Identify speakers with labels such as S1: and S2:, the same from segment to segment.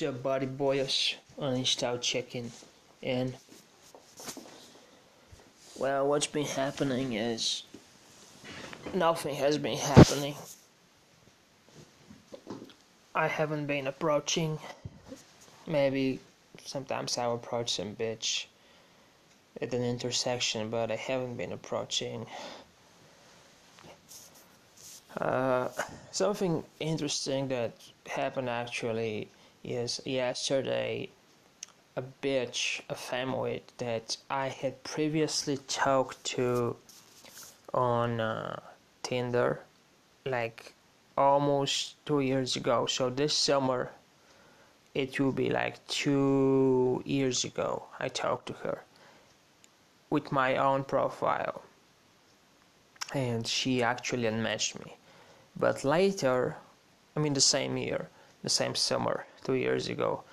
S1: What's up, buddy boys? Uninstalled chicken. And well, what's been happening is nothing has been happening. I haven't been approaching. Maybe sometimes I'll approach some bitch at an intersection, but I haven't been approaching. Uh, something interesting that happened actually is yesterday a bitch, a femoid that I had previously talked to on uh, Tinder like almost two years ago. So this summer it will be like two years ago I talked to her with my own profile and she actually unmatched me. But later, I mean the same year, the same summer, two years ago,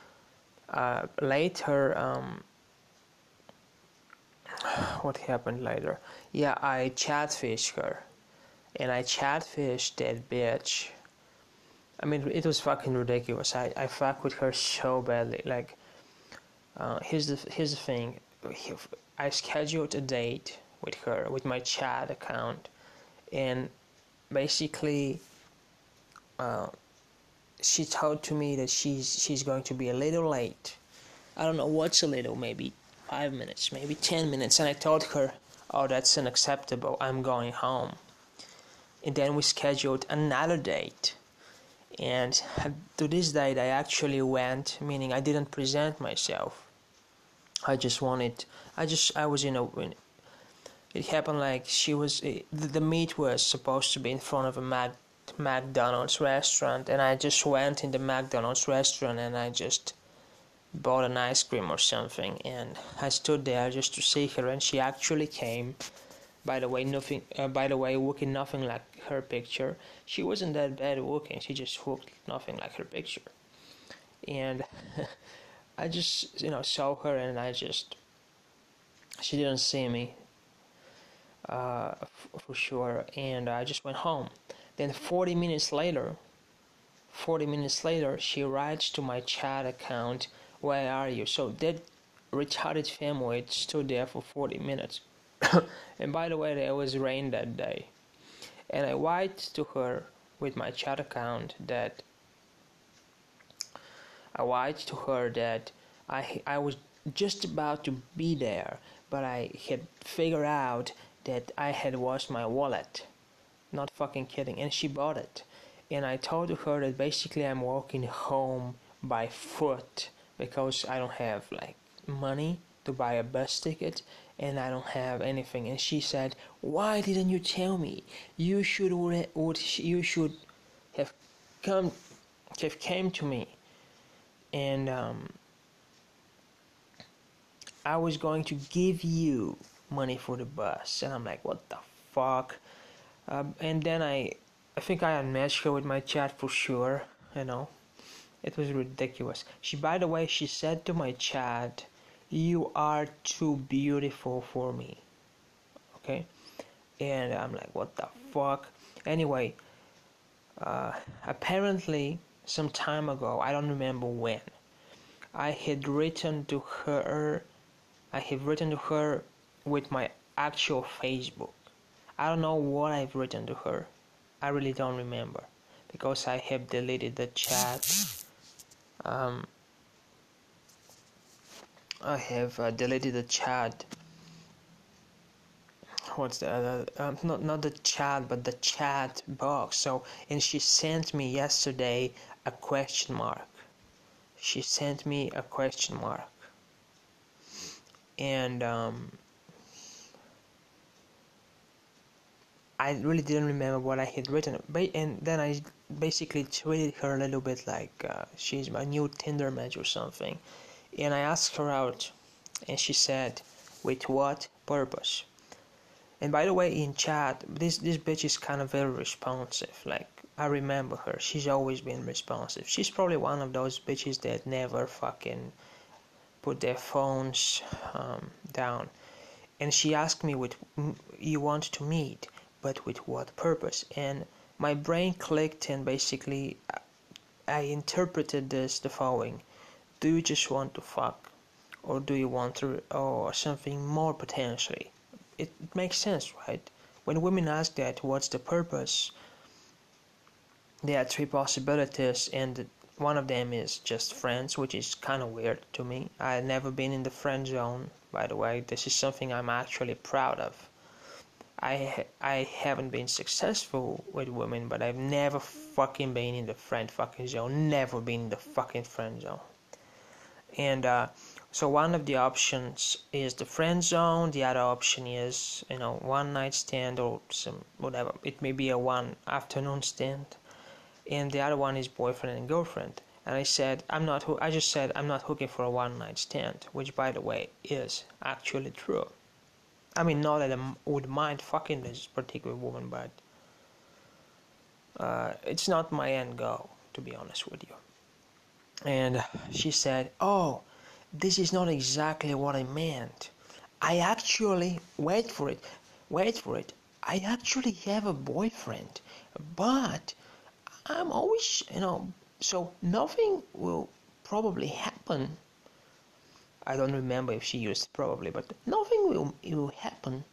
S1: uh, later, um, what happened later? Yeah, I catfished her, and I catfished that bitch. I mean, it was fucking ridiculous. I I fuck with her so badly. Like, uh, here's the here's the thing. I scheduled a date with her with my chat account, and basically, uh, she told to me that she's she's going to be a little late. I don't know what's a little, maybe five minutes, maybe ten minutes, and I told her, "Oh, that's unacceptable. I'm going home." And then we scheduled another date. And to this date, I actually went, meaning I didn't present myself. I just wanted, I just, I was in a, it happened like she was, eh, the, the meet was supposed to be in front of a Mac McDonald's restaurant and I just went in the McDonald's restaurant and I just bought an ice cream or something and I stood there just to see her and she actually came. By the way nothing uh, by the way looking nothing like her picture. She wasn't that bad looking she just looked nothing like her picture. And I just you know saw her and I just she didn't see me uh, for sure and I just went home then 40 minutes later, 40 minutes later, she writes to my chat account, Where are you? So that retarded femoid stood there for 40 minutes. and by the way, there was rain that day. And I write to her with my chat account that I write to her that I I was just about to be there, but I had figured out that I had lost my wallet not fucking kidding. And she bought it. And i told her that basically i'm walking home by foot because i don't have like money to buy a bus ticket and i don't have anything. And she said why didn't you tell me? You should would you should have come have came to me. And um, i was going to give you money for the bus. And i'm like what the fuck um, and then I I think I unmatched her with my chat for sure you know. It was ridiculous. She by the way she said to my chat you are too beautiful for me. Okay? And I'm like what the fuck? Anyway uh, apparently some time ago I don't remember when I had written to her I have written to her with my actual Facebook I don't know what I've written to her. I really don't remember because I have deleted the chat. Um, I have uh, deleted the chat. What's the other? Um, not not the chat, but the chat box. So, and she sent me yesterday a question mark. She sent me a question mark, and um, I really didn't remember what I had written, but and then I basically treated her a little bit like uh, she's my new Tinder match or something. And I asked her out, and she said, "With what purpose?" And by the way, in chat, this this bitch is kind of very responsive. Like I remember her; she's always been responsive. She's probably one of those bitches that never fucking put their phones um, down. And she asked me, "With you want to meet?" But with what purpose? And my brain clicked and basically I interpreted this the following. do you just want to fuck or do you want to or something more potentially? It, it makes sense right? When women ask that what's the purpose? There are three possibilities and one of them is just friends which is kind of weird to me. I've never been in the friend zone by the way. This is something i'm actually proud of I I haven't been successful with women, but I've never fucking been in the friend fucking zone. Never been in the fucking friend zone. And uh, so one of the options is the friend zone. The other option is you know one night stand or some whatever. It may be a one afternoon stand, and the other one is boyfriend and girlfriend. And I said I'm not. I just said I'm not hooking for a one night stand, which by the way is actually true. I mean, not that I would mind fucking this particular woman, but uh, it's not my end goal, to be honest with you. And she said, Oh, this is not exactly what I meant. I actually, wait for it, wait for it. I actually have a boyfriend, but I'm always, you know, so nothing will probably happen I don't remember if she used probably, but nothing will, will happen.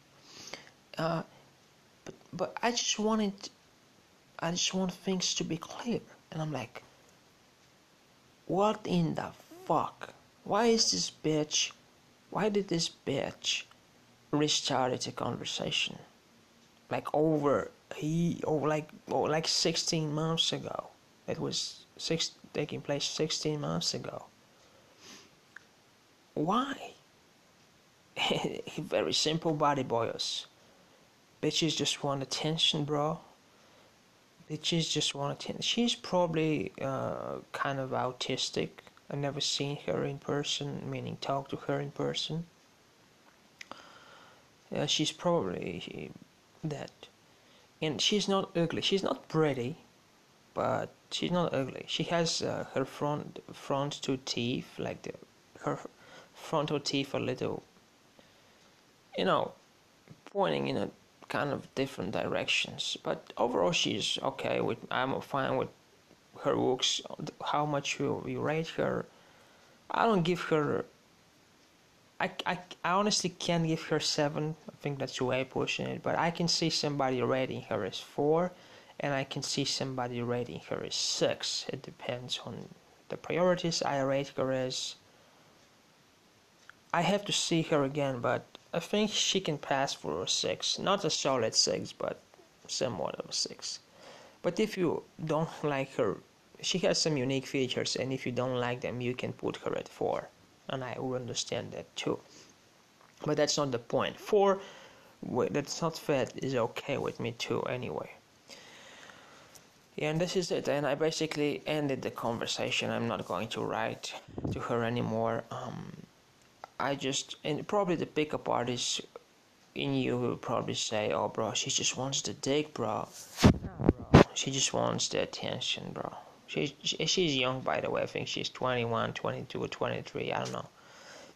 S1: Uh, but but I just wanted, I just want things to be clear, and I'm like, what in the fuck? Why is this bitch? Why did this bitch restart the conversation? Like over he over like oh, like 16 months ago. It was six taking place 16 months ago why? Very simple body boys. Bitches just want attention, bro. Bitches just want attention. She's probably uh, kind of autistic. I've never seen her in person, meaning talk to her in person. Yeah, she's probably that. And she's not ugly. She's not pretty, but she's not ugly. She has uh, her front front two teeth, like the her frontal teeth a little, you know, pointing in a kind of different directions. But overall, she's okay with. I'm fine with her looks. How much you, you rate her? I don't give her. I, I, I honestly can't give her seven. I think that's way pushing it. But I can see somebody rating her as four, and I can see somebody rating her as six. It depends on the priorities I rate her as I have to see her again, but I think she can pass for a 6. Not a solid 6, but somewhat of a 6. But if you don't like her, she has some unique features, and if you don't like them, you can put her at 4. And I will understand that too. But that's not the point. 4 that's not fat is okay with me too, anyway. Yeah, and this is it. And I basically ended the conversation. I'm not going to write to her anymore. Um, I just and probably the pickup artist in you will probably say, "Oh, bro, she just wants the dick, bro. bro. She just wants the attention, bro." She's she's young, by the way. I think she's 21, 22, or 23. I don't know.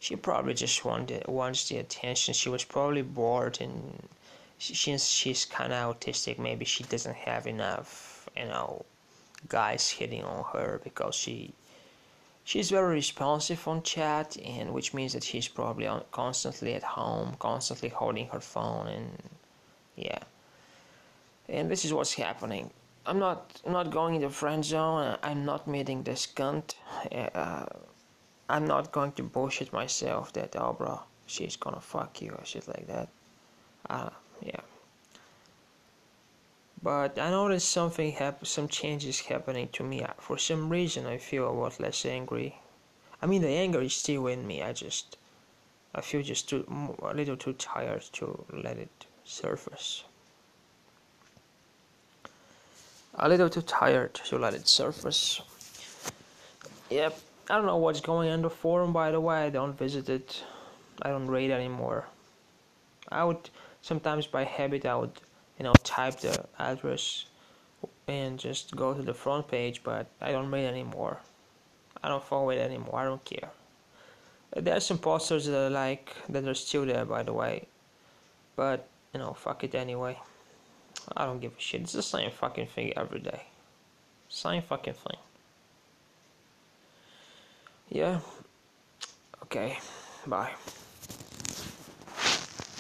S1: She probably just wanted wants the attention. She was probably bored and since she's kind of autistic, maybe she doesn't have enough, you know, guys hitting on her because she She's very responsive on chat, and which means that she's probably on, constantly at home, constantly holding her phone, and yeah. And this is what's happening. I'm not I'm not going in the friend zone. I'm not meeting this cunt. Uh, I'm not going to bullshit myself that oh bro, she's gonna fuck you or shit like that. Uh, yeah. But I noticed something hap- some changes happening to me. For some reason, I feel a lot less angry. I mean, the anger is still in me. I just, I feel just too, a little too tired to let it surface. A little too tired to let it surface. Yep, I don't know what's going on the forum. By the way, I don't visit it. I don't read anymore. I would sometimes by habit I would you know type the address and just go to the front page but I don't read anymore. I don't follow it anymore. I don't care. There are some posters that I like that are still there by the way. But you know fuck it anyway. I don't give a shit. It's the same fucking thing every day. Same fucking thing. Yeah. Okay. Bye